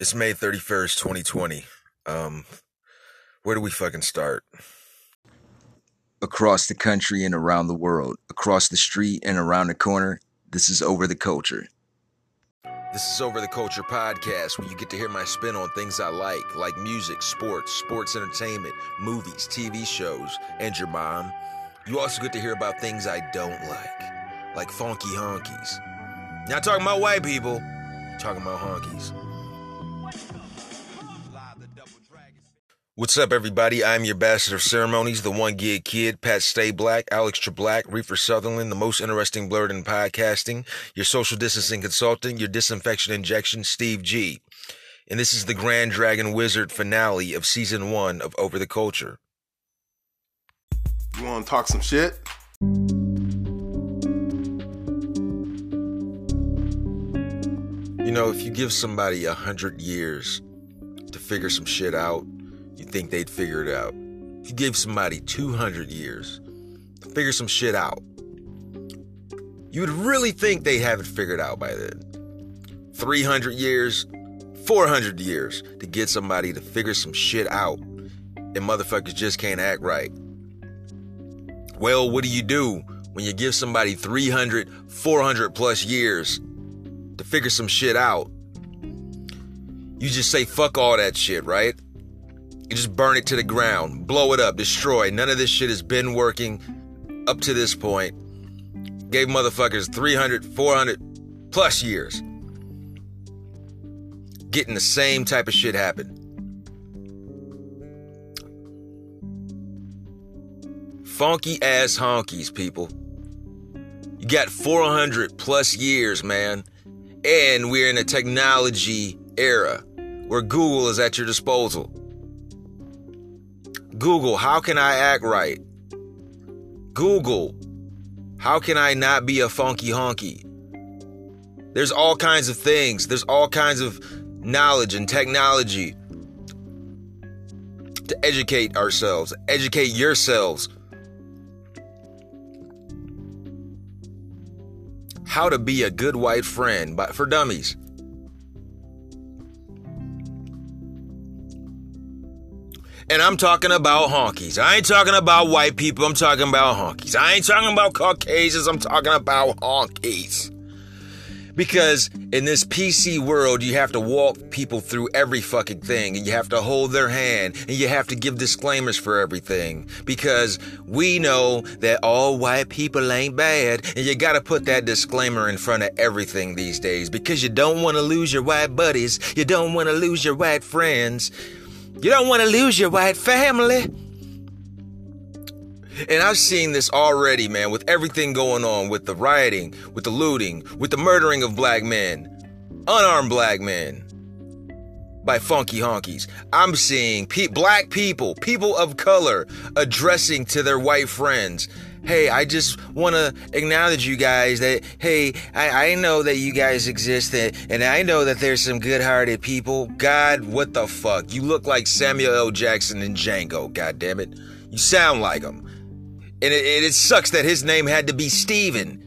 It's May 31st, 2020. Um, where do we fucking start? across the country and around the world, across the street and around the corner. This is Over the Culture. This is Over the Culture podcast where you get to hear my spin on things I like, like music, sports, sports entertainment, movies, TV shows, and your mom. You also get to hear about things I don't like, like funky honkies. Not talking about white people, talking about honkies. What's up, everybody? I'm your Bachelor of Ceremonies, the one gig kid, Pat Stay Black, Alex Treblack, Reefer Sutherland, the most interesting blurred in podcasting, your social distancing consultant, your disinfection injection, Steve G. And this is the Grand Dragon Wizard finale of season one of Over the Culture. You want to talk some shit? You know, if you give somebody a hundred years to figure some shit out, think they'd figure it out. You give somebody 200 years to figure some shit out, you would really think they have it figured out by then. 300 years, 400 years to get somebody to figure some shit out, and motherfuckers just can't act right. Well, what do you do when you give somebody 300, 400 plus years to figure some shit out? You just say, fuck all that shit, right? You just burn it to the ground, blow it up, destroy. None of this shit has been working up to this point. Gave motherfuckers 300, 400 plus years. Getting the same type of shit happen. Funky ass honkies, people. You got 400 plus years, man. And we're in a technology era where Google is at your disposal. Google, how can I act right? Google, how can I not be a funky honky? There's all kinds of things, there's all kinds of knowledge and technology to educate ourselves, educate yourselves. How to be a good white friend but for dummies. And I'm talking about honkies. I ain't talking about white people. I'm talking about honkies. I ain't talking about Caucasians. I'm talking about honkies. Because in this PC world, you have to walk people through every fucking thing and you have to hold their hand and you have to give disclaimers for everything. Because we know that all white people ain't bad and you gotta put that disclaimer in front of everything these days because you don't wanna lose your white buddies. You don't wanna lose your white friends. You don't want to lose your white family. And I've seen this already, man, with everything going on with the rioting, with the looting, with the murdering of black men, unarmed black men by funky honkies. I'm seeing pe- black people, people of color, addressing to their white friends hey, I just want to acknowledge you guys that, hey, I, I know that you guys exist and, and I know that there's some good hearted people. God, what the fuck? You look like Samuel L. Jackson and Django, God damn it. You sound like him. And it, it, it sucks that his name had to be Steven.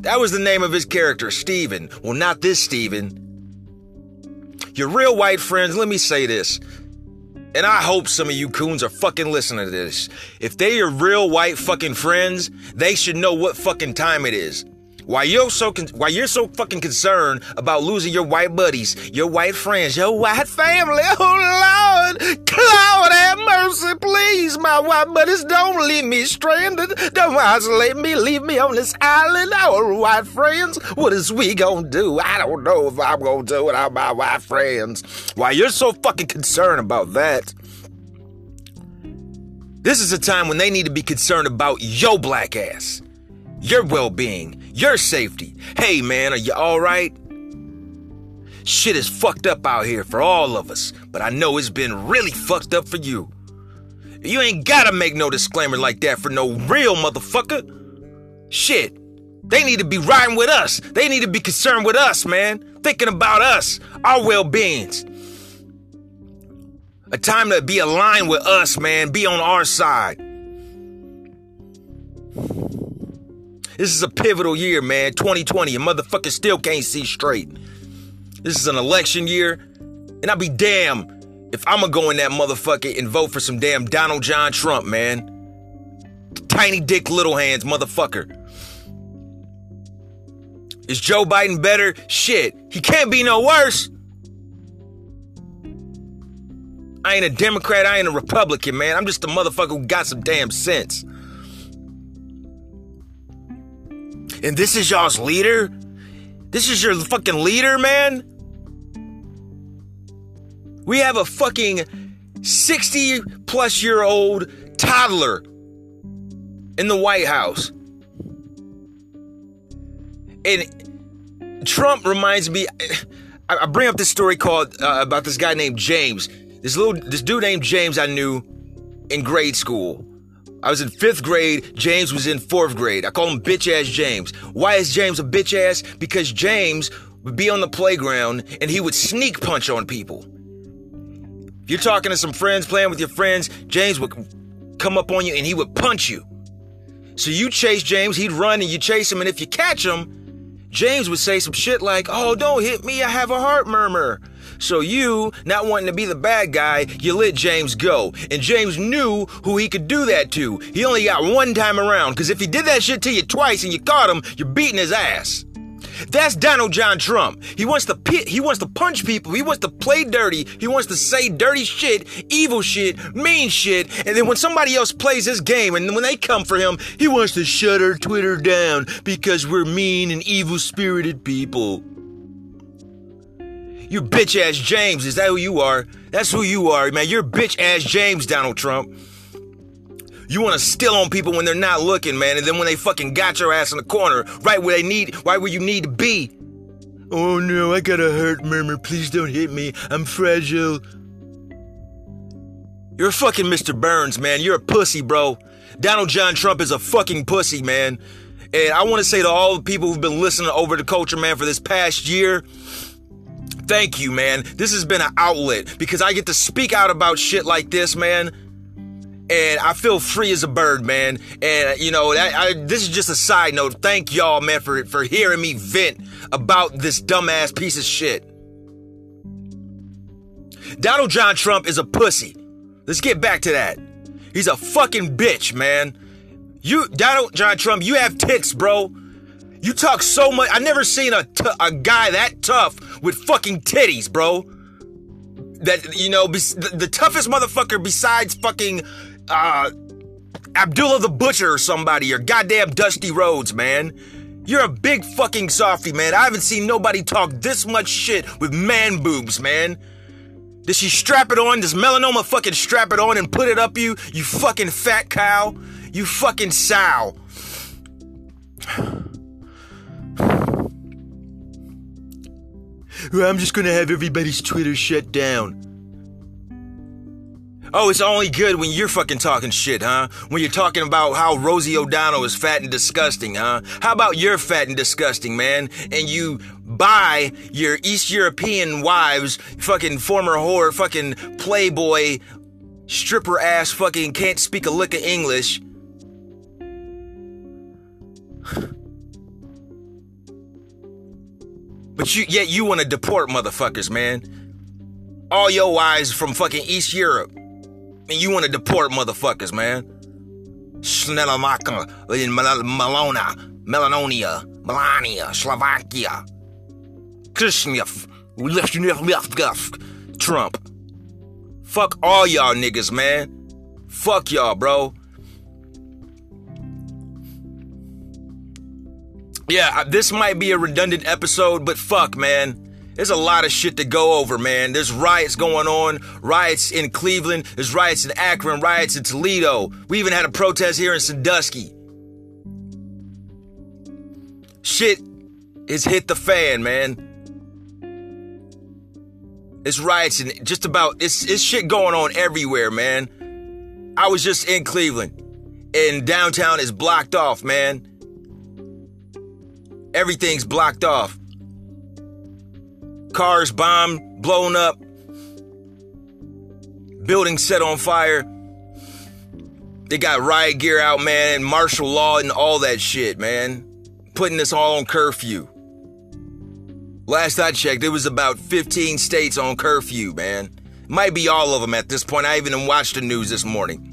That was the name of his character, Steven. Well, not this Steven. Your real white friends, let me say this. And I hope some of you coons are fucking listening to this. If they are real white fucking friends, they should know what fucking time it is. Why you're so con- why you're so fucking concerned about losing your white buddies, your white friends, your white family? Oh Lord, Lord have mercy, please, my white buddies, don't leave me stranded. Don't isolate me, leave me on this island. Our white friends, what is we gonna do? I don't know if I'm gonna do without my white friends. Why you're so fucking concerned about that? This is a time when they need to be concerned about your black ass, your well being, your safety. Hey man, are you alright? Shit is fucked up out here for all of us, but I know it's been really fucked up for you. You ain't gotta make no disclaimer like that for no real motherfucker. Shit. They need to be riding with us. They need to be concerned with us, man. Thinking about us, our well beings. A time to be aligned with us, man. Be on our side. This is a pivotal year, man. 2020. A motherfucker still can't see straight. This is an election year. And I'll be damn if I'ma go in that motherfucker and vote for some damn Donald John Trump, man. Tiny dick little hands, motherfucker. Is Joe Biden better? Shit, he can't be no worse. I ain't a Democrat, I ain't a Republican, man. I'm just a motherfucker who got some damn sense. And this is y'all's leader? This is your fucking leader, man? We have a fucking 60 plus year old toddler in the White House. And Trump reminds me. I bring up this story called uh, about this guy named James. This little this dude named James I knew in grade school. I was in fifth grade. James was in fourth grade. I call him bitch ass James. Why is James a bitch ass? Because James would be on the playground and he would sneak punch on people. If you're talking to some friends, playing with your friends, James would come up on you and he would punch you. So you chase James, he'd run and you chase him, and if you catch him, James would say some shit like, Oh, don't hit me, I have a heart murmur. So you, not wanting to be the bad guy, you let James go. And James knew who he could do that to. He only got one time around, because if he did that shit to you twice and you caught him, you're beating his ass. That's Donald John Trump. He wants to pit, he wants to punch people, he wants to play dirty, he wants to say dirty shit, evil shit, mean shit, and then when somebody else plays his game and when they come for him, he wants to shut our Twitter down because we're mean and evil spirited people. You bitch ass James, is that who you are? That's who you are, man. You're bitch ass James, Donald Trump. You want to steal on people when they're not looking, man, and then when they fucking got your ass in the corner, right where they need, right where you need to be. Oh no, I got a hurt murmur. Please don't hit me. I'm fragile. You're fucking Mr. Burns, man. You're a pussy, bro. Donald John Trump is a fucking pussy, man. And I want to say to all the people who've been listening over the culture, man, for this past year, thank you, man. This has been an outlet because I get to speak out about shit like this, man and I feel free as a bird, man. And uh, you know, that, I, this is just a side note. Thank y'all, man, for for hearing me vent about this dumbass piece of shit. Donald John Trump is a pussy. Let's get back to that. He's a fucking bitch, man. You, Donald John Trump, you have ticks, bro. You talk so much. I never seen a, t- a guy that tough with fucking titties, bro. That you know, the, the toughest motherfucker besides fucking uh, Abdullah the Butcher or somebody, or goddamn Dusty Rhodes, man. You're a big fucking softy, man. I haven't seen nobody talk this much shit with man boobs, man. Does she strap it on? Does melanoma fucking strap it on and put it up you? You fucking fat cow. You fucking sow. I'm just gonna have everybody's Twitter shut down. Oh, it's only good when you're fucking talking shit, huh? When you're talking about how Rosie O'Donnell is fat and disgusting, huh? How about you're fat and disgusting, man? And you buy your East European wives, fucking former whore, fucking playboy, stripper ass, fucking can't speak a lick of English. But you, yet you want to deport motherfuckers, man. All your wives from fucking East Europe. And you want to deport motherfuckers, man. Snellamaka, Malona, Melanonia, Melania, Slovakia, Krishnev, Trump. Fuck all y'all niggas, man. Fuck y'all, bro. Yeah, this might be a redundant episode, but fuck, man. There's a lot of shit to go over, man. There's riots going on, riots in Cleveland, there's riots in Akron, riots in Toledo. We even had a protest here in Sandusky. Shit has hit the fan, man. It's riots and just about it's it's shit going on everywhere, man. I was just in Cleveland and downtown is blocked off, man. Everything's blocked off cars bombed, blown up, buildings set on fire. They got riot gear out, man, and martial law and all that shit, man. Putting this all on curfew. Last I checked, it was about 15 states on curfew, man. Might be all of them at this point. I even watched the news this morning.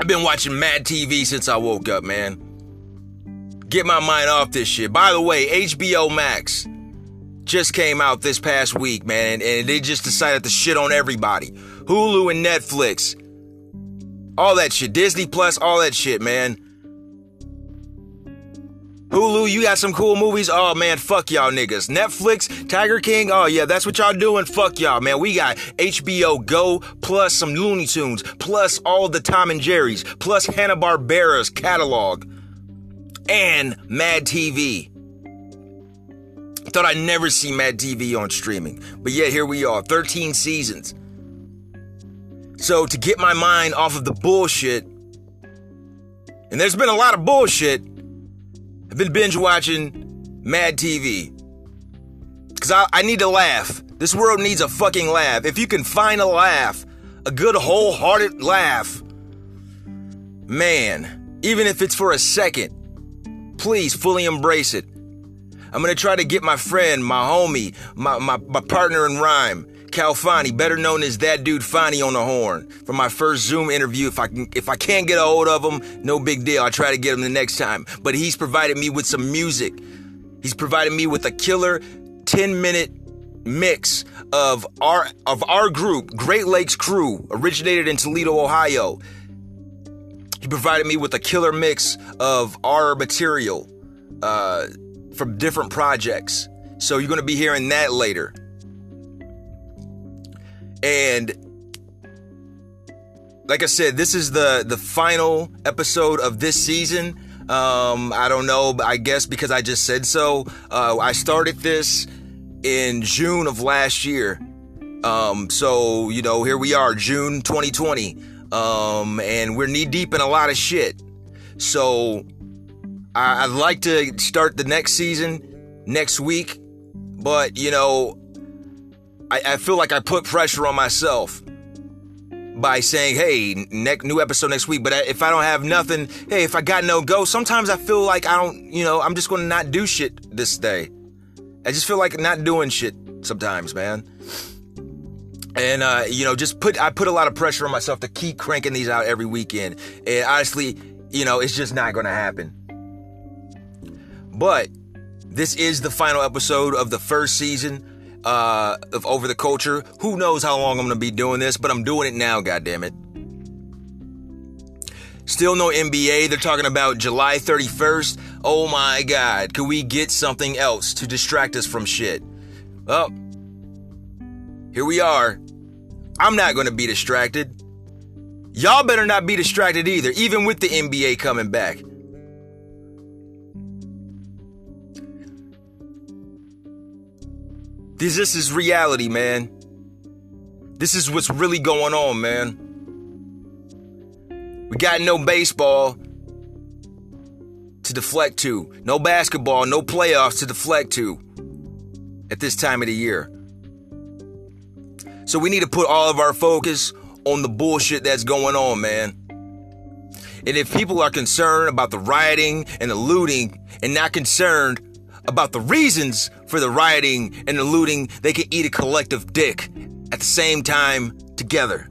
I've been watching Mad TV since I woke up, man. Get my mind off this shit. By the way, HBO Max just came out this past week, man, and they just decided to shit on everybody. Hulu and Netflix. All that shit. Disney Plus, all that shit, man. Hulu, you got some cool movies. Oh man, fuck y'all niggas. Netflix, Tiger King. Oh yeah, that's what y'all doing. Fuck y'all, man. We got HBO Go plus some Looney Tunes plus all the Tom and Jerry's plus Hanna Barbera's catalog and Mad TV. Thought I'd never see Mad TV on streaming, but yeah, here we are, 13 seasons. So to get my mind off of the bullshit, and there's been a lot of bullshit I've been binge watching Mad TV. Because I, I need to laugh. This world needs a fucking laugh. If you can find a laugh, a good wholehearted laugh, man, even if it's for a second, please fully embrace it. I'm gonna try to get my friend, my homie, my, my, my partner in rhyme, Cal Fani, better known as that dude Fani on the horn, for my first Zoom interview. If I can, if I can't get a hold of him, no big deal. I'll try to get him the next time. But he's provided me with some music. He's provided me with a killer 10 minute mix of our of our group, Great Lakes Crew, originated in Toledo, Ohio. He provided me with a killer mix of our material uh, from different projects. So you're gonna be hearing that later. And like I said, this is the the final episode of this season. Um, I don't know, but I guess because I just said so. Uh, I started this in June of last year. Um, so you know, here we are, June 2020, um, and we're knee deep in a lot of shit. So I, I'd like to start the next season next week, but you know, I, I feel like I put pressure on myself by saying, "Hey, next new episode next week." But if I don't have nothing, hey, if I got no go, sometimes I feel like I don't, you know, I'm just going to not do shit this day. I just feel like not doing shit sometimes, man. And uh, you know, just put I put a lot of pressure on myself to keep cranking these out every weekend. And honestly, you know, it's just not to happen. But this is the final episode of the first season uh, of Over the Culture. Who knows how long I'm to be doing this, but I'm doing it now, God damn it! Still no NBA. They're talking about July 31st. Oh my God. Could we get something else to distract us from shit? Well, here we are. I'm not going to be distracted. Y'all better not be distracted either, even with the NBA coming back. This, this is reality, man. This is what's really going on, man. We got no baseball to deflect to, no basketball, no playoffs to deflect to at this time of the year. So we need to put all of our focus on the bullshit that's going on, man. And if people are concerned about the rioting and the looting and not concerned about the reasons for the rioting and the looting, they can eat a collective dick at the same time together.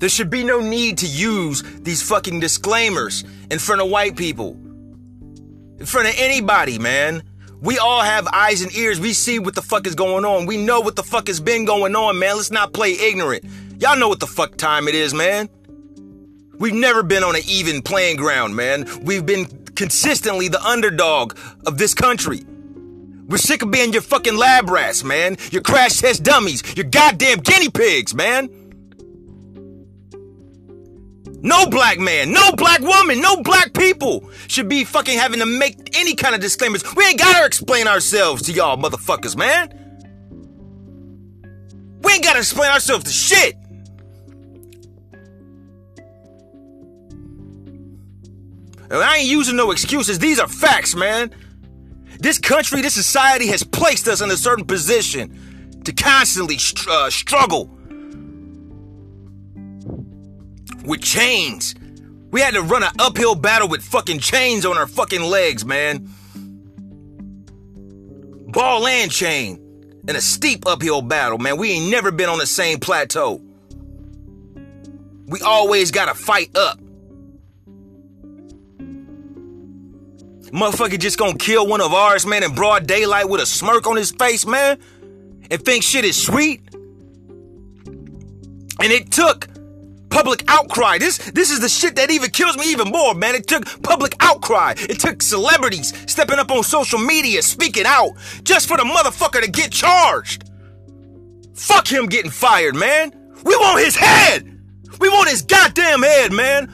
There should be no need to use these fucking disclaimers in front of white people. In front of anybody, man. We all have eyes and ears. We see what the fuck is going on. We know what the fuck has been going on, man. Let's not play ignorant. Y'all know what the fuck time it is, man. We've never been on an even playing ground, man. We've been consistently the underdog of this country. We're sick of being your fucking lab rats, man. Your crash test dummies. Your goddamn guinea pigs, man. No black man, no black woman, no black people should be fucking having to make any kind of disclaimers. We ain't gotta explain ourselves to y'all motherfuckers, man. We ain't gotta explain ourselves to shit. And I ain't using no excuses. These are facts, man. This country, this society has placed us in a certain position to constantly uh, struggle with chains. We had to run an uphill battle with fucking chains on our fucking legs, man. Ball and chain. In a steep uphill battle, man. We ain't never been on the same plateau. We always gotta fight up. Motherfucker just gonna kill one of ours, man, in broad daylight with a smirk on his face, man, and think shit is sweet. And it took public outcry. This this is the shit that even kills me even more, man. It took public outcry. It took celebrities stepping up on social media, speaking out, just for the motherfucker to get charged. Fuck him getting fired, man. We want his head. We want his goddamn head, man.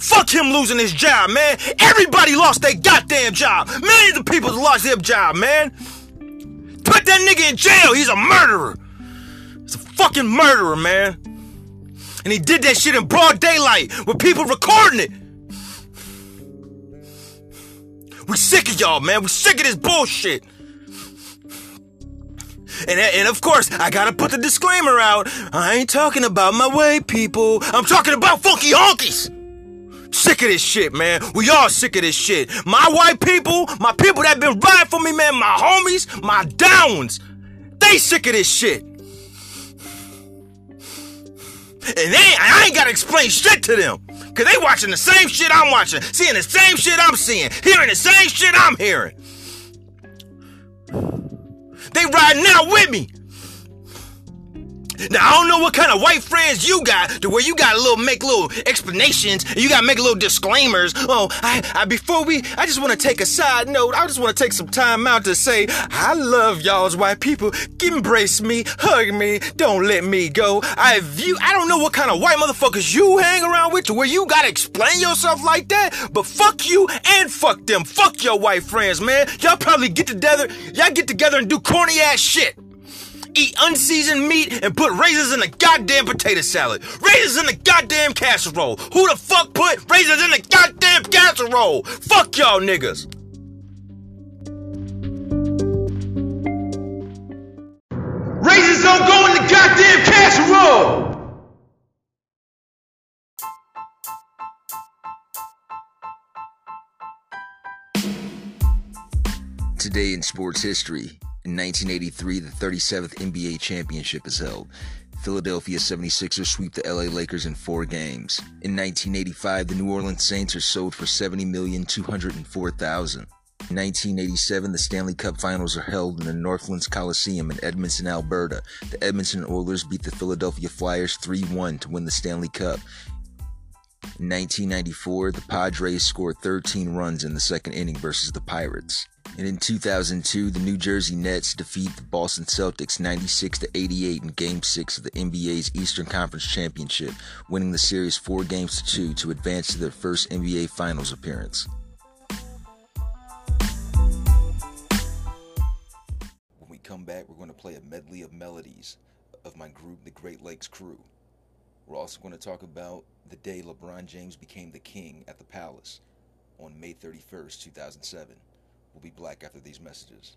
Fuck him losing his job, man. Everybody lost their goddamn job. Millions of people lost their job, man. Put that nigga in jail. He's a murderer. He's a fucking murderer, man. And he did that shit in broad daylight with people recording it. We sick of y'all, man. We sick of this bullshit. And, and of course, I gotta put the disclaimer out. I ain't talking about my white people. I'm talking about funky honkies. Sick of this shit, man. We all sick of this shit. My white people, my people that been riding for me, man, my homies, my downs, they sick of this shit. And they, I ain't gotta explain shit to them. Cause they watching the same shit I'm watching, seeing the same shit I'm seeing, hearing the same shit I'm hearing. They riding out with me. Now I don't know what kind of white friends you got to where you got to little make little explanations and you got to make little disclaimers. Oh, I, I before we, I just want to take a side note. I just want to take some time out to say I love y'all's white people. Embrace me, hug me, don't let me go. I view. I don't know what kind of white motherfuckers you hang around with to where you got to explain yourself like that. But fuck you and fuck them. Fuck your white friends, man. Y'all probably get together. Y'all get together and do corny ass shit eat unseasoned meat and put raisins in a goddamn potato salad. Raisins in a goddamn casserole. Who the fuck put raisins in a goddamn casserole? Fuck y'all niggas. Raisins don't go in the goddamn casserole! Today in sports history, in 1983, the 37th NBA championship is held. Philadelphia 76ers sweep the LA Lakers in four games. In 1985, the New Orleans Saints are sold for 70,204,000. In 1987, the Stanley Cup Finals are held in the Northlands Coliseum in Edmonton, Alberta. The Edmonton Oilers beat the Philadelphia Flyers 3 1 to win the Stanley Cup. In 1994, the Padres scored 13 runs in the second inning versus the Pirates. And in 2002, the New Jersey Nets defeat the Boston Celtics 96 to 88 in Game 6 of the NBA's Eastern Conference Championship, winning the series 4 games to 2 to advance to their first NBA Finals appearance. When we come back, we're going to play a medley of melodies of my group, the Great Lakes Crew. We're also going to talk about the day LeBron James became the king at the Palace on May 31st, 2007. We'll be black after these messages.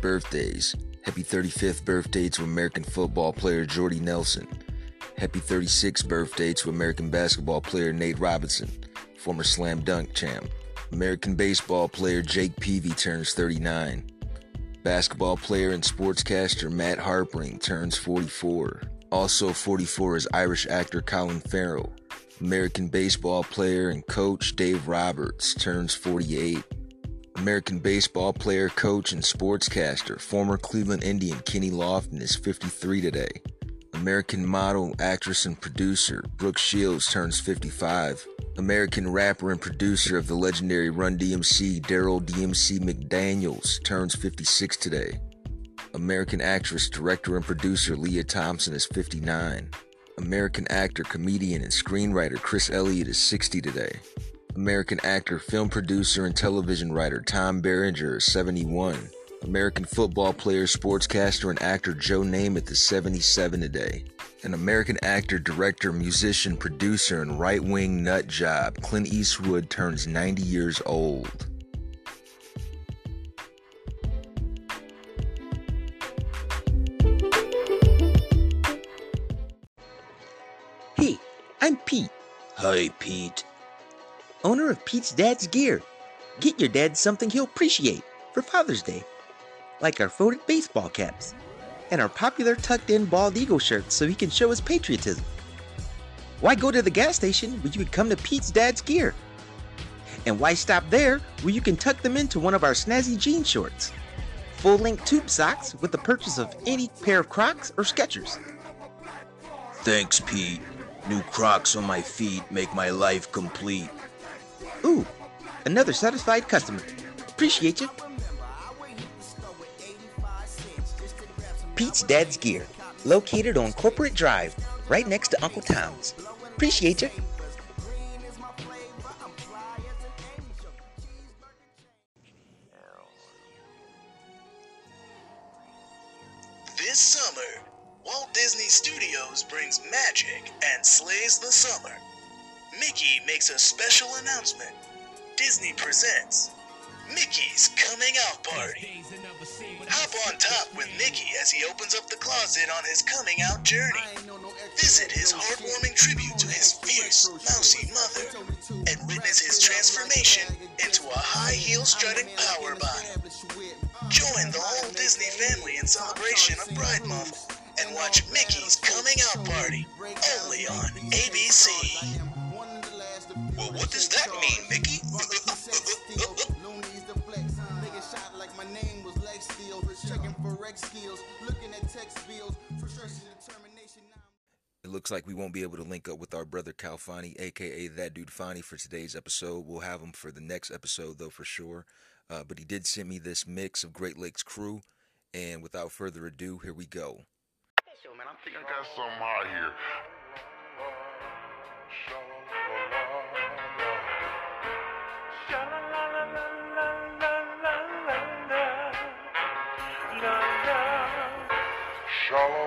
Birthdays, happy 35th birthday to American football player Jordy Nelson. Happy 36th birthday to American basketball player Nate Robinson former slam dunk champ. American baseball player Jake Peavy turns 39. Basketball player and sportscaster Matt Harpring turns 44. Also 44 is Irish actor Colin Farrell. American baseball player and coach Dave Roberts turns 48. American baseball player, coach, and sportscaster, former Cleveland Indian Kenny Lofton is 53 today. American model, actress, and producer Brooke Shields turns 55. American rapper and producer of the legendary Run DMC, Darryl DMC McDaniels, turns 56 today. American actress, director, and producer Lea Thompson is 59. American actor, comedian, and screenwriter Chris Elliott is 60 today. American actor, film producer, and television writer Tom Berenger is 71. American football player, sportscaster, and actor Joe Namath is 77 today. An American actor, director, musician, producer, and right wing nut job, Clint Eastwood turns 90 years old. Hey, I'm Pete, Hi, Pete. Owner of Pete's Dad's Gear. Get your dad something he'll appreciate for Father's Day, like our folded baseball caps and our popular tucked in bald eagle shirts so he can show his patriotism. Why go to the gas station when you could come to Pete's Dad's Gear? And why stop there where you can tuck them into one of our snazzy jean shorts? Full length tube socks with the purchase of any pair of Crocs or Skechers. Thanks, Pete. New Crocs on my feet make my life complete. Ooh, another satisfied customer. Appreciate you. Pete's Dad's Gear, located on Corporate Drive, right next to Uncle Tom's. Appreciate you. The on his coming out journey. Visit his heartwarming tribute to his fierce, mousy mother and witness his transformation into a high heel strutting power bottom. Join the whole Disney family in celebration of Pride Month and watch Mickey's Coming Out Party only on ABC. Well, what does that mean, Mickey? It looks like we won't be able to link up with our brother Cal Fani, aka that dude Fani, for today's episode. We'll have him for the next episode, though, for sure. Uh, but he did send me this mix of Great Lakes Crew, and without further ado, here we go. Man, I think I got out here. Yeah.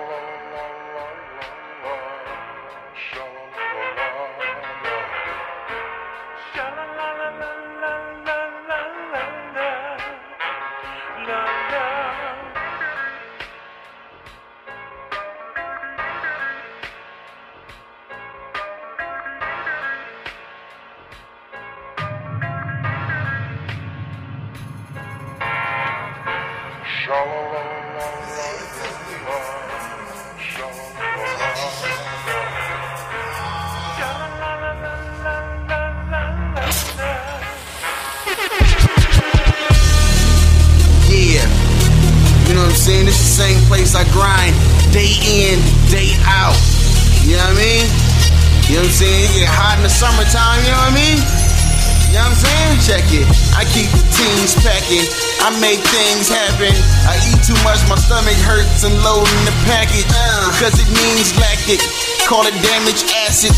Stomach hurts and loading the package. Uh. Cause it means lactic. Call it damage acid.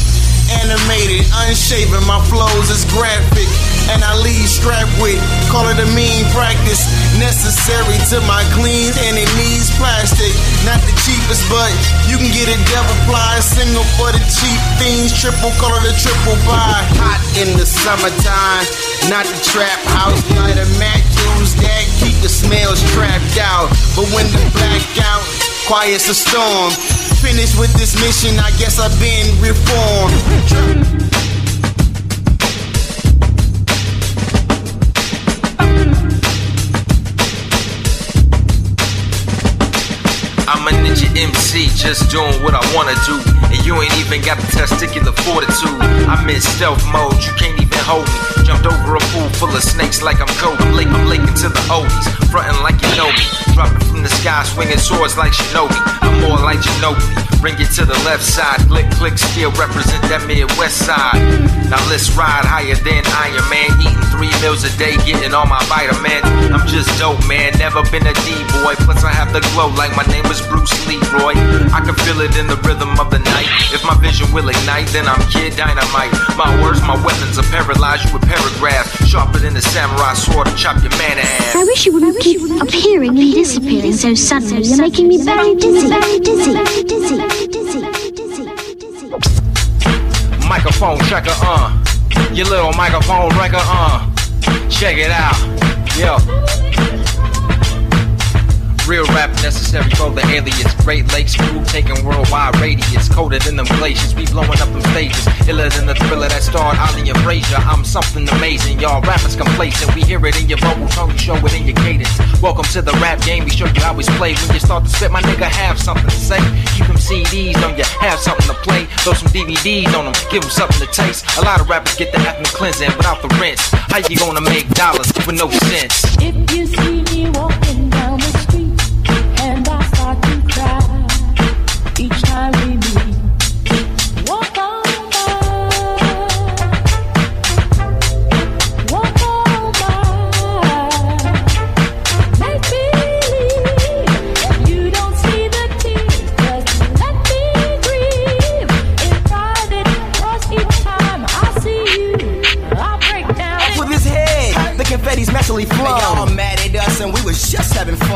Animated, unshaven, my flows is graphic. And I leave strapped with, call it a mean practice. Necessary to my clean, and it needs plastic. Not the cheapest, but you can get a double ply. Single for the cheap things, triple, call it a triple buy. Hot in the summertime, not the trap house. Light Mac, use that, keep the smells trapped out. But when the blackout, quiet's a storm. Finished with this mission, I guess I've been reformed. I'm a ninja MC, just doing what I wanna do. And you ain't even got the testicular fortitude. I'm in stealth mode, you can't even hold me. Jumped over a pool full of snakes like I'm Kobe. I'm late, I'm laking to the oldies, frontin' like you know me. Dropping from the sky, swinging swords like Shinobi. I'm more like Ginobili. Bring it to the left side, click, click, still represent that Midwest side. Now let's ride higher than Iron Man. Eating three meals a day, getting all my vitamins. I'm just dope, man. Never been a D-boy. Plus I have the glow like my name was Bruce Leroy. I can feel it in the rhythm of the night. If my vision will ignite, then I'm Kid Dynamite. My words, my weapons will paralyze you with paragraphs. Sharper than the samurai sword to chop your man half. I wish you wouldn't keep appearing and disappearing so suddenly. You're making me very dizzy, dizzy, dizzy, dizzy, dizzy, dizzy. Microphone checker, uh. Your little microphone wrecker, uh. Check it out. Yo. Real rap necessary for the aliens. Great Lakes crew taking worldwide radius. Colder than them glaciers, we blowing up them stages. Iller than the thriller that starred Ali and Frazier. I'm something amazing, y'all rappers complacent. We hear it in your vocal tone, you show it in your cadence. Welcome to the rap game, we show you how played. When you start to spit, my nigga, have something to say. Keep them CDs on you, have something to play. Throw some DVDs on them, give them something to taste. A lot of rappers get the ethnic cleansing without the rinse. How you gonna make dollars with no sense? If you see me walking down the street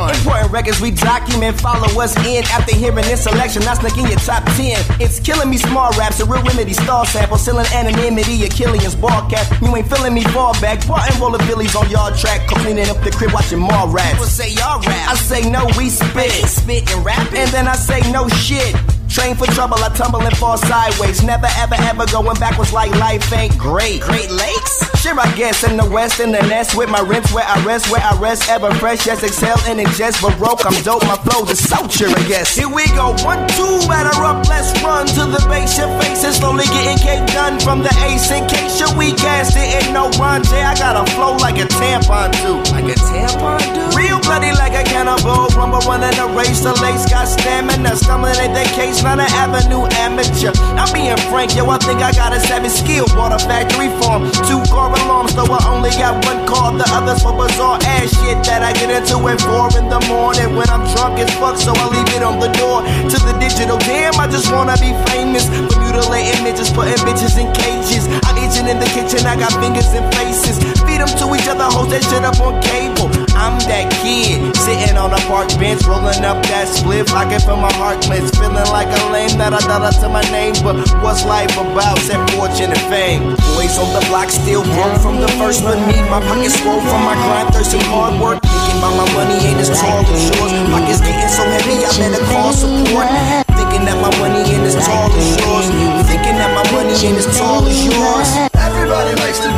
fun. Important records we document, follow us in. After hearing this selection, I snuck in your top 10. It's killing me, small raps, a real remedy, star sample, selling anonymity, Killian's ball cap. You ain't feeling me, fall back. Brought and roller billies on y'all track, cleaning up the crib, watching more raps. People say y'all rap. I say no, we spit. Spit and rap. And then I say no shit. Train for trouble, I tumble and fall sideways. Never, ever, ever going backwards like life ain't great. Great Lakes? Sure, I guess in the west, in the nest with my rents where I rest, where I rest, ever fresh, yes, exhale and ingest. Baroque, I'm dope, my flow, flow's a culture, I guess. Here we go, one, two, batter up, let's run to the base. Your face is slowly getting cake done from the ace. In case your weak ass didn't know Ron J, I got a flow like a tampon too. Like a tampon? Real bloody like a cannibal, rumble running a race. The lace got stamina, stumbling at their case, not an avenue amateur. I'm being frank, yo, I think I got a savage skill. Bought a factory farm, two car alarms, though I only got one car. The others for bizarre ass shit that I get into at four in the morning when I'm drunk as fuck, so I leave it on the door to the digital. Damn, I just wanna be famous for mutilating bitches, putting bitches in cages. I'm itching in the kitchen, I got fingers and faces. Feed them to each other, hold that shit up on cable. I'm that kid sitting on a park bench, rolling up that spliff. I can feel my heart clench, feeling like a lame that I thought I to my name. But what's life about? Said fortune and fame. Boys on the block still broke from the first but me. My pockets swole from my grind, thirst and hard work. Thinking about my money ain't as tall as yours. Pockets getting so heavy, I better call support. Thinking that my money ain't as tall as yours. Thinking that my money ain't as tall as yours. Everybody likes to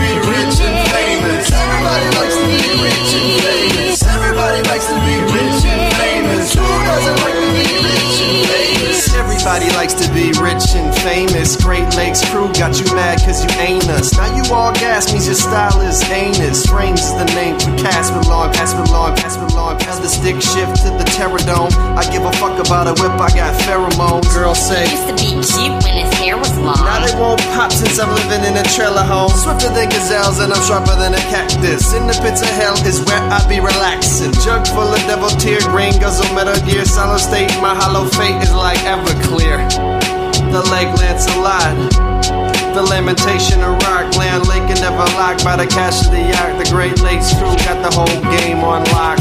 Everybody likes to be rich and famous. Great Lakes crew got you mad cause you ain't us. Now you all gas means your style is anus. Strange is the name for Casper Long, Casper Long, Casper Long. As the stick shift to the terror dome, I give a fuck about a whip, I got pheromones. Girls say, Used to be cute when his hair was long. now they won't pop since I'm living in a trailer home. Swifter than gazelles and I'm sharper than a cactus. In the pits of hell is where I be relaxing. Jug full of devil tear, green guzzle, metal gear, solid state. My hollow fate is like Everclear. The lake Lancelot. The lamentation of rock, land lake and never locked by the cash of the yacht. The Great Lakes crew got the whole game on lock.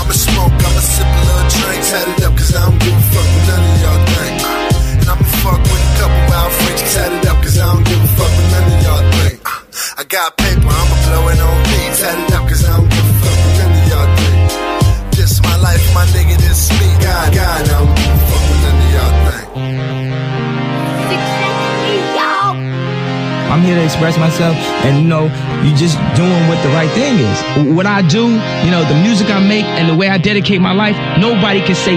I'ma smoke, I'ma sip a little drinks, had it up, cause I don't give a fuck what none of y'all think. And I'ma fuck with a couple wild freaks, had it up, cause I don't give a fuck what none of y'all think. Uh, I got paper, I'ma blow it on beats, had it up, cause I don't give a fuck what none of y'all think. This my life, my nigga, this me, God, God, I don't give a fuck I'm here to express myself, and you know, you just doing what the right thing is. What I do, you know, the music I make and the way I dedicate my life, nobody can say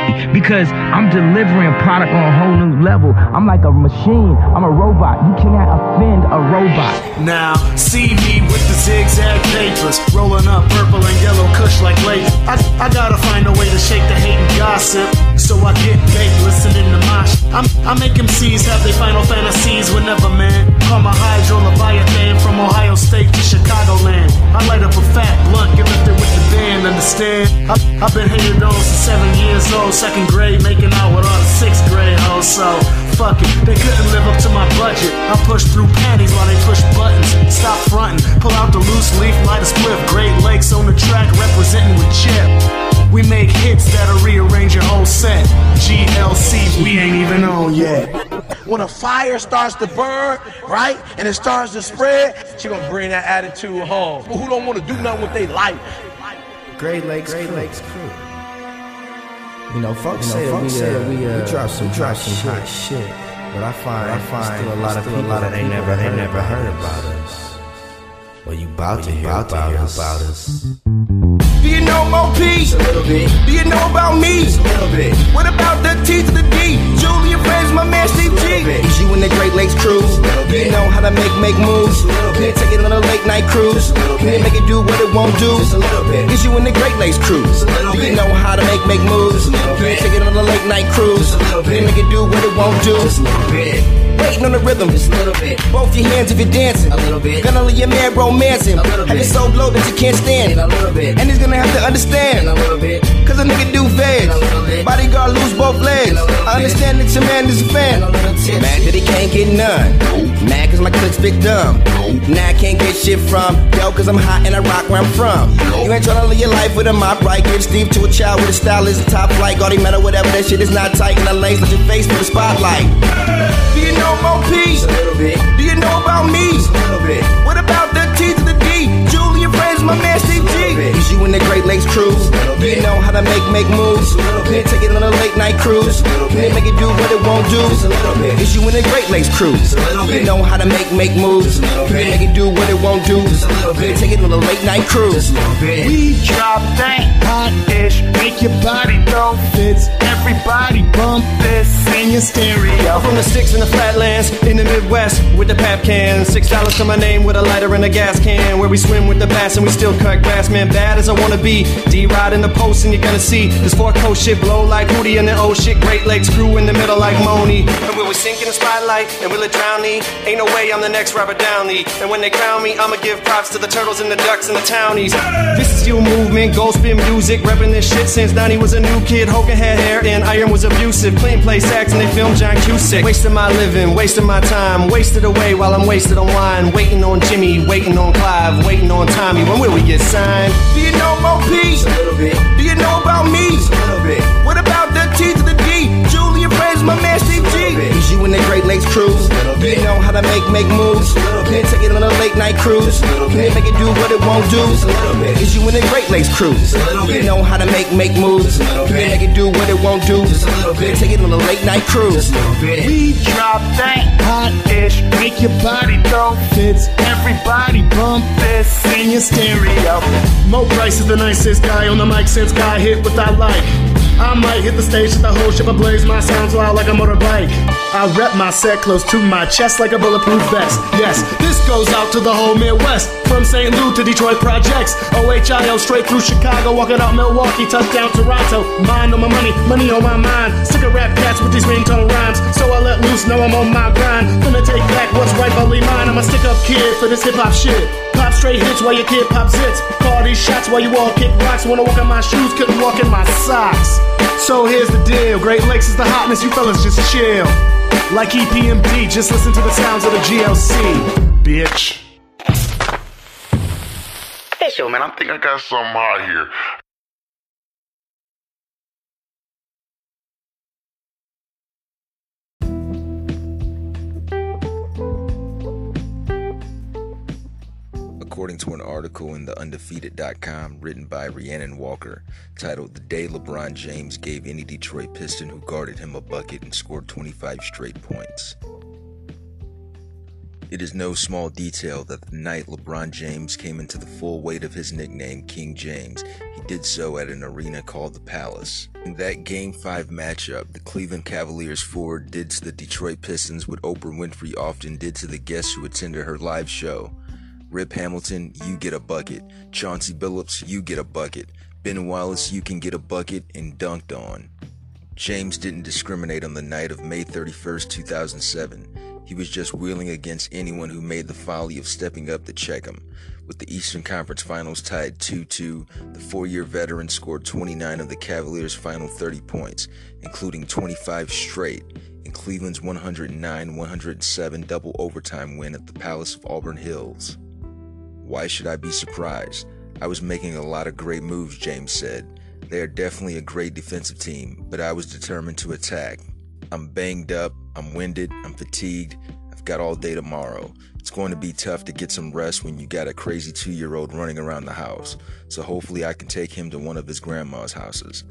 because I'm delivering product on a whole new level. I'm like a machine. I'm a robot. You cannot offend a robot. Now, see me with the zigzag papers, rolling up purple and yellow kush like lace. I, I gotta find a way to shake the hate and gossip, so I get baked listening to mosh. I'm, I make MCs have their final fantasies whenever, man. From a hydro leviathan, from Ohio State to Chicagoland. I light up a fat blunt, get lifted with the band, understand? I, have been hanging on since seven years old, second grade, making out with all the sixth grade hoes, so fuck it. They couldn't live up to my budget. I push through panties while they push buttons. Stop fronting, pull out the loose leaf, light a spliff. Great Lakes on the track, representing with Chip. We make hits that'll rearrange your whole set. GLC, we ain't even on yet. When a fire starts to burn, right, and it starts to spread, she gonna bring that attitude home. Who don't want to do nothing with their life? Great Lakes, Great crew. Lakes crew. You know, folks you know, say, uh, we, uh, we, uh, we drop some, drop some hot shit. But I find, I find still a lot of people, a lot of they never, they never heard about us. Well, you bout well, to hear about, about us. us. Do you know Mo P? A little bit. Do you know about me? A little bit. What about the T to the D? Julia Friends, my man Steve G. Is you in the Great Lakes cruise? Do you know how to make make moves? Can you take it on a late night cruise? Can you make it do what it won't do? Just a little bit. Is you in the Great Lakes cruise? Do you know how to make make moves? Can you take it on a late night cruise? Can you make it do what it won't do? Just a little bit. Waiting on the rhythm, just a little bit. Both your hands if you're dancing, a little bit. Gonna leave your man romancing, a little bit. Have your soul blow that you can't stand, a little bit. And he's gonna have to understand, a little bit. Cause a nigga do veg, bodyguard lose both legs. I understand that your man is a fan. Mad that he can't get none. Mad cause my click's big dumb. Now I can't get shit from yo, cause I'm hot and I rock where I'm from. You ain't tryna live your life with a mop right. Give Steve to a child with a style is a top flight. Gaudy metal, whatever that shit is not tight. And I lace let your face for the spotlight. Do you know Mo P? A little bit. Do you know about me? A little bit. What about the T my man Steve G. Is you in the Great Lakes cruise? You know how to make make moves? Can take it on a late night cruise? Can make it do what it won't do? Is you in the Great Lakes cruise? You know how to make make moves? Can make it do what it won't do? Can take it on a late night cruise? We drop that hot ish, make your body throw fits. Everybody bump this in your stereo. From the sticks in the flatlands, in the Midwest, with the pap can. Six dollars to my name with a lighter and a gas can. Where we swim with the bass and we still cut grass, man. Bad as I wanna be. D ride in the post and you're gonna see this four coast shit blow like Hootie and the old shit. Great Lakes crew in the middle like Moni. And when we sink in the spotlight and will it drown me? Ain't no way I'm the next Robert Downey. And when they crown me, I'ma give props to the turtles and the ducks and the townies. This is you movement, gold spin music, repping this shit since Donnie was a new kid. Hogan had hair and Iron was abusive. Clean play sax and they filmed John Cusack. Wasting my living, wasting my time, wasted away while I'm wasted on wine. Waiting on Jimmy, waiting on Clive, waiting on Tommy. When will we get signed? Do you know Mo P? A little bit. Do you know about me? A little bit. What about the T in the Great Lakes cruise? You know how to make make moves? Can you take it on a late night cruise? Can you make it do what it won't do? Is you in the Great Lakes cruise? You know how to make make moves? Can you make it do what it won't do? Can you take it on a late night cruise? We drop that hot ish, make your body throw fits. Everybody bump this in your stereo. Mo Price is the nicest guy on the mic since guy hit what I like. I might hit the stage with the whole ship ablaze. My sounds loud like a motorbike. I rep my set close to my chest like a bulletproof vest. Yes, this goes out to the whole Midwest. From St. Louis to Detroit projects. OHIO straight through Chicago, walking out Milwaukee, touchdown Toronto. Mind on my money, money on my mind. Sick of rap cats with these ringtone rhymes. So I let loose, know I'm on my grind. Finna take back what's rightfully mine. I'm a stick up kid for this hip hop shit. Pop straight hits while your kid pops hits. Call these shots while you all kick rocks. Wanna walk in my shoes, couldn't walk in my socks. So here's the deal Great Lakes is the hotness, you fellas just chill. Like EPMD, just listen to the sounds of the GLC. Bitch. Yo, man, I think I got something hot here. According to an article in theundefeated.com written by Rhiannon Walker titled The Day LeBron James Gave Any Detroit Piston Who Guarded Him a Bucket and Scored 25 Straight Points. It is no small detail that the night LeBron James came into the full weight of his nickname, King James, he did so at an arena called the Palace. In that Game 5 matchup, the Cleveland Cavaliers forward did to the Detroit Pistons what Oprah Winfrey often did to the guests who attended her live show. Rip Hamilton, you get a bucket. Chauncey Billups, you get a bucket. Ben Wallace, you can get a bucket and dunked on. James didn't discriminate on the night of May 31st, 2007. He was just wheeling against anyone who made the folly of stepping up to check him. With the Eastern Conference Finals tied 2 2, the four year veteran scored 29 of the Cavaliers' final 30 points, including 25 straight, in Cleveland's 109 107 double overtime win at the Palace of Auburn Hills. Why should I be surprised? I was making a lot of great moves, James said. They are definitely a great defensive team, but I was determined to attack. I'm banged up, I'm winded, I'm fatigued, I've got all day tomorrow. It's going to be tough to get some rest when you got a crazy two year old running around the house, so hopefully I can take him to one of his grandma's houses.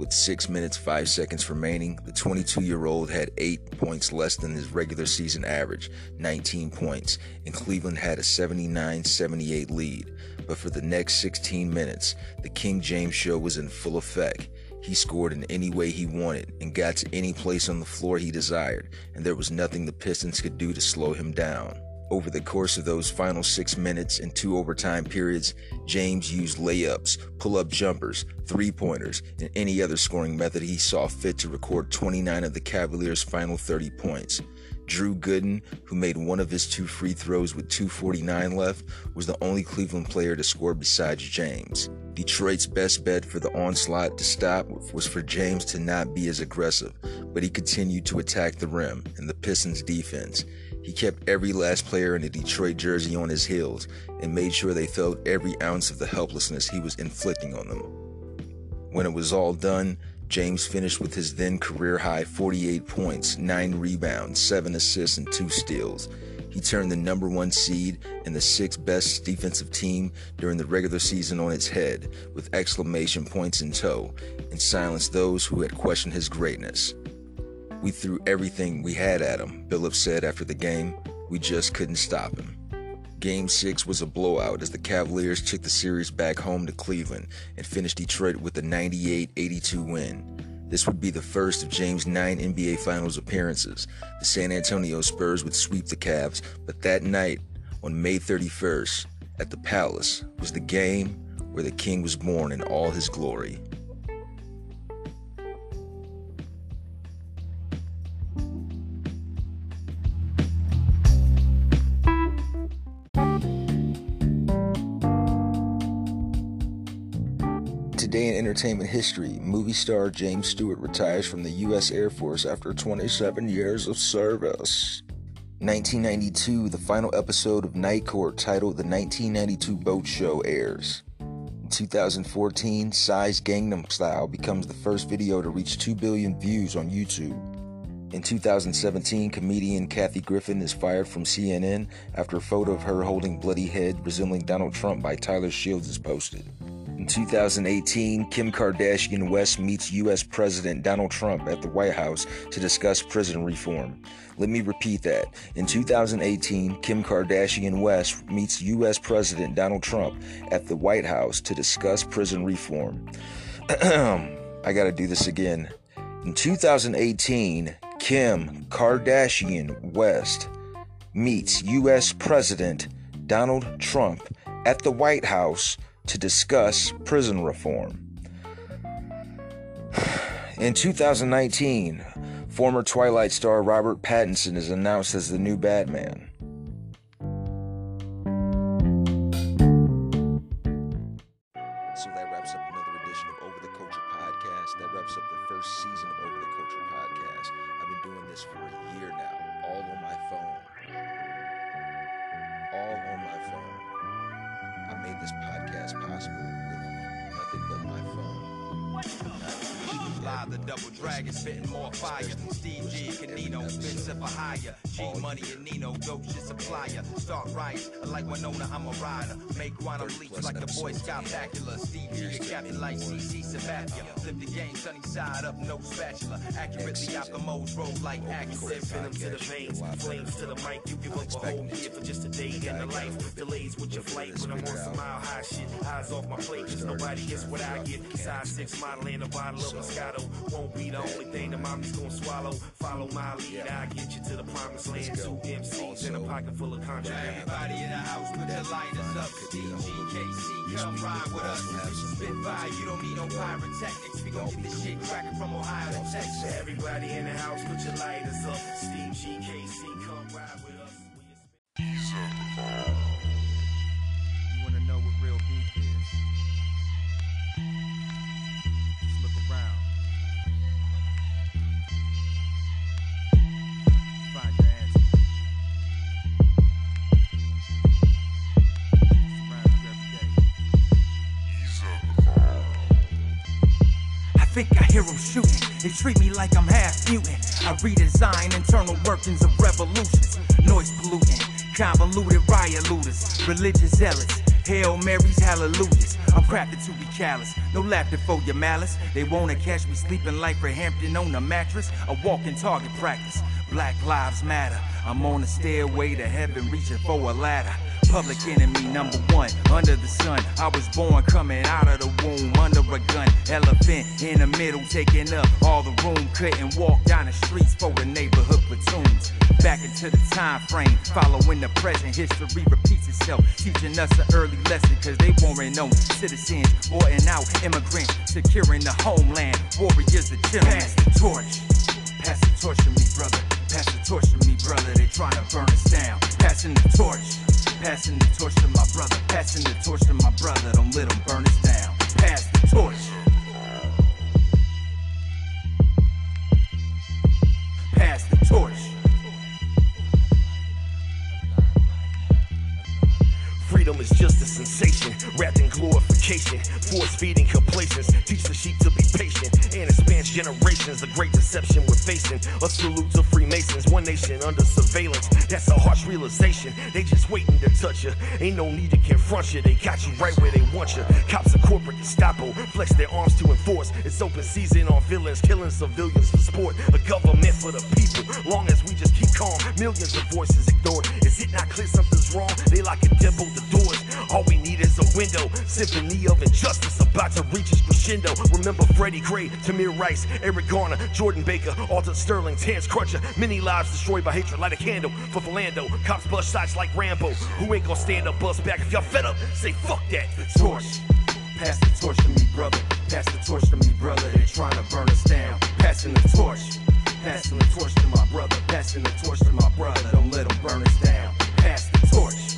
With 6 minutes 5 seconds remaining, the 22 year old had 8 points less than his regular season average, 19 points, and Cleveland had a 79 78 lead. But for the next 16 minutes, the King James show was in full effect. He scored in any way he wanted and got to any place on the floor he desired, and there was nothing the Pistons could do to slow him down. Over the course of those final six minutes and two overtime periods, James used layups, pull up jumpers, three pointers, and any other scoring method he saw fit to record 29 of the Cavaliers' final 30 points. Drew Gooden, who made one of his two free throws with 2.49 left, was the only Cleveland player to score besides James. Detroit's best bet for the onslaught to stop was for James to not be as aggressive, but he continued to attack the rim and the Pistons' defense. He kept every last player in a Detroit jersey on his heels and made sure they felt every ounce of the helplessness he was inflicting on them. When it was all done, James finished with his then career high 48 points, 9 rebounds, 7 assists, and 2 steals. He turned the number one seed and the sixth best defensive team during the regular season on its head, with exclamation points in tow, and silenced those who had questioned his greatness. We threw everything we had at him, Billups said after the game. We just couldn't stop him. Game 6 was a blowout as the Cavaliers took the series back home to Cleveland and finished Detroit with a 98 82 win. This would be the first of James' nine NBA Finals appearances. The San Antonio Spurs would sweep the Cavs, but that night, on May 31st, at the Palace, was the game where the King was born in all his glory. Today in entertainment history, movie star James Stewart retires from the U.S. Air Force after 27 years of service. 1992, the final episode of Night Court titled The 1992 Boat Show airs. In 2014, Psy's Gangnam Style becomes the first video to reach 2 billion views on YouTube. In 2017, comedian Kathy Griffin is fired from CNN after a photo of her holding bloody head resembling Donald Trump by Tyler Shields is posted. In 2018, Kim Kardashian West meets U.S. President Donald Trump at the White House to discuss prison reform. Let me repeat that. In 2018, Kim Kardashian West meets U.S. President Donald Trump at the White House to discuss prison reform. I gotta do this again. In 2018, Kim Kardashian West meets U.S. President Donald Trump at the White House to discuss prison reform. In 2019, former Twilight star Robert Pattinson is announced as the new Batman. Start right, like Winona, I'm a rider. Make quantum leaps like the Boy Scott Bakula. Steve G, a captain like CC Sabathia. Flip the game sunny side up, no spatula. Accurately out the modes, roll like accurate. Venom to the veins, flames to the mic. You give a whole year for just a day in the life. Delays with your flight when I'm on some mile high shit. Eyes off my plate, cause nobody gets what I get. Size 6 model and a bottle of Moscato. Won't be the only thing that mommy's gonna swallow. Follow my lead, I'll get you to the promised land. Two MCs in a pocket full of contraband. Everybody in the house, put your lighters up. DGKC, come ride with us. Spitfire, you don't need no pyrotechnics. We gon' get this shit cracking from Ohio to Texas. Everybody in the house, put your lighters up. Steve GKC, come ride with us. You wanna know what real beef is? Just look around. Find your answer. Surround you every day. I think I hear them shooting. They treat me like I'm half mutant. I redesign internal workings of revolutions. Noise polluting, convoluted riot looters, religious zealots. Hail Marys, hallelujahs. I'm crafted to be callous. No laughter for your malice. They wanna catch me sleeping like Hampton on a mattress. A walking target practice. Black lives matter. I'm on the stairway to heaven, reaching for a ladder. Public enemy number one, under the sun. I was born coming out of the womb under a gun. Elephant in the middle, taking up all the room. Couldn't walk down the streets for the neighborhood platoons. Back into the time frame, following the present. History repeats itself, teaching us an early lesson. Cause they weren't known citizens, boarding out immigrants, securing the homeland. Warriors, the children. Pass the torch. Pass the torch to me, brother. Pass the torch to me, brother. They trying to burn us down. Passing the torch. Passing the torch to my brother. Passing the torch to my brother. Don't let them burn us down. Pass the torch. Sensation, wrapped in glorification, force feeding complacence. Teach the sheep to be patient and expands generations. The great deception we're facing. A salute to Freemasons, one nation under surveillance. That's a harsh realization. They just waiting to touch you. Ain't no need to confront you. They got you right where they want you. Cops of corporate Gestapo flex their arms to enforce. It's open season on villains, killing civilians for sport. A government for the people. Long as we just keep calm, millions of voices ignored. Is it not clear something's wrong? They like a devil the doors. All we need is a window. Symphony of injustice about to reach its crescendo. Remember Freddie Gray, Tamir Rice, Eric Garner, Jordan Baker, Alton Sterling, Terrence Crutcher. Many lives destroyed by hatred. Light a candle for Philando. Cops bust shots like Rambo. Who ain't gonna stand up, bust back? If y'all fed up, say fuck that. The torch. Pass the torch to me, brother. Pass the torch to me, brother. They're trying to burn us down. Passing the torch. Passing the torch to my brother. Passing the torch to my brother. Don't let them burn us down. Pass the torch.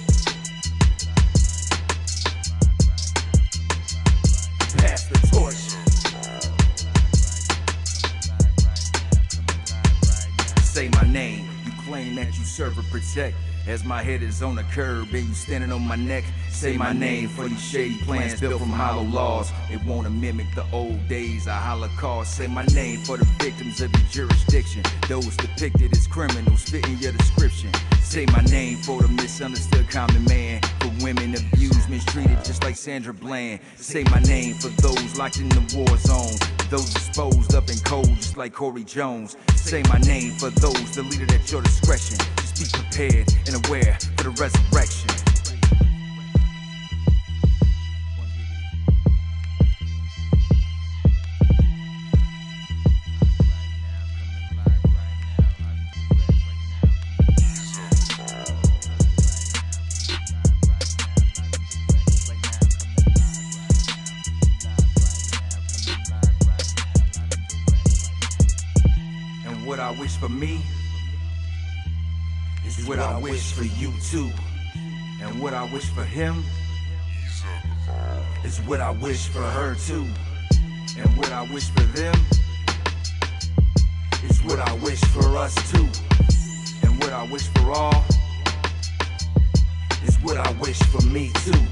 Say my name. You claim that you serve or protect. As my head is on the curb and you standing on my neck. Say my name for these shady plans built from hollow laws. They wanna mimic the old days of Holocaust. Say my name for the victims of your jurisdiction. Those depicted as criminals fitting your description. Say my name for the misunderstood common man. For women abused, mistreated just like Sandra Bland. Say my name for those locked in the war zone. Those exposed up and cold just like Corey Jones. Say my name for those deleted at your discretion. Just be prepared and aware for the resurrection. What I wish for me is what I wish for you too. And what I wish for him is what I wish for her too. And what I wish for them is what I wish for us too. And what I wish for all is what I wish for me too.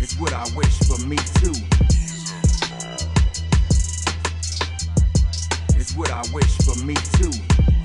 It's what I wish for me too. What I wish for me too.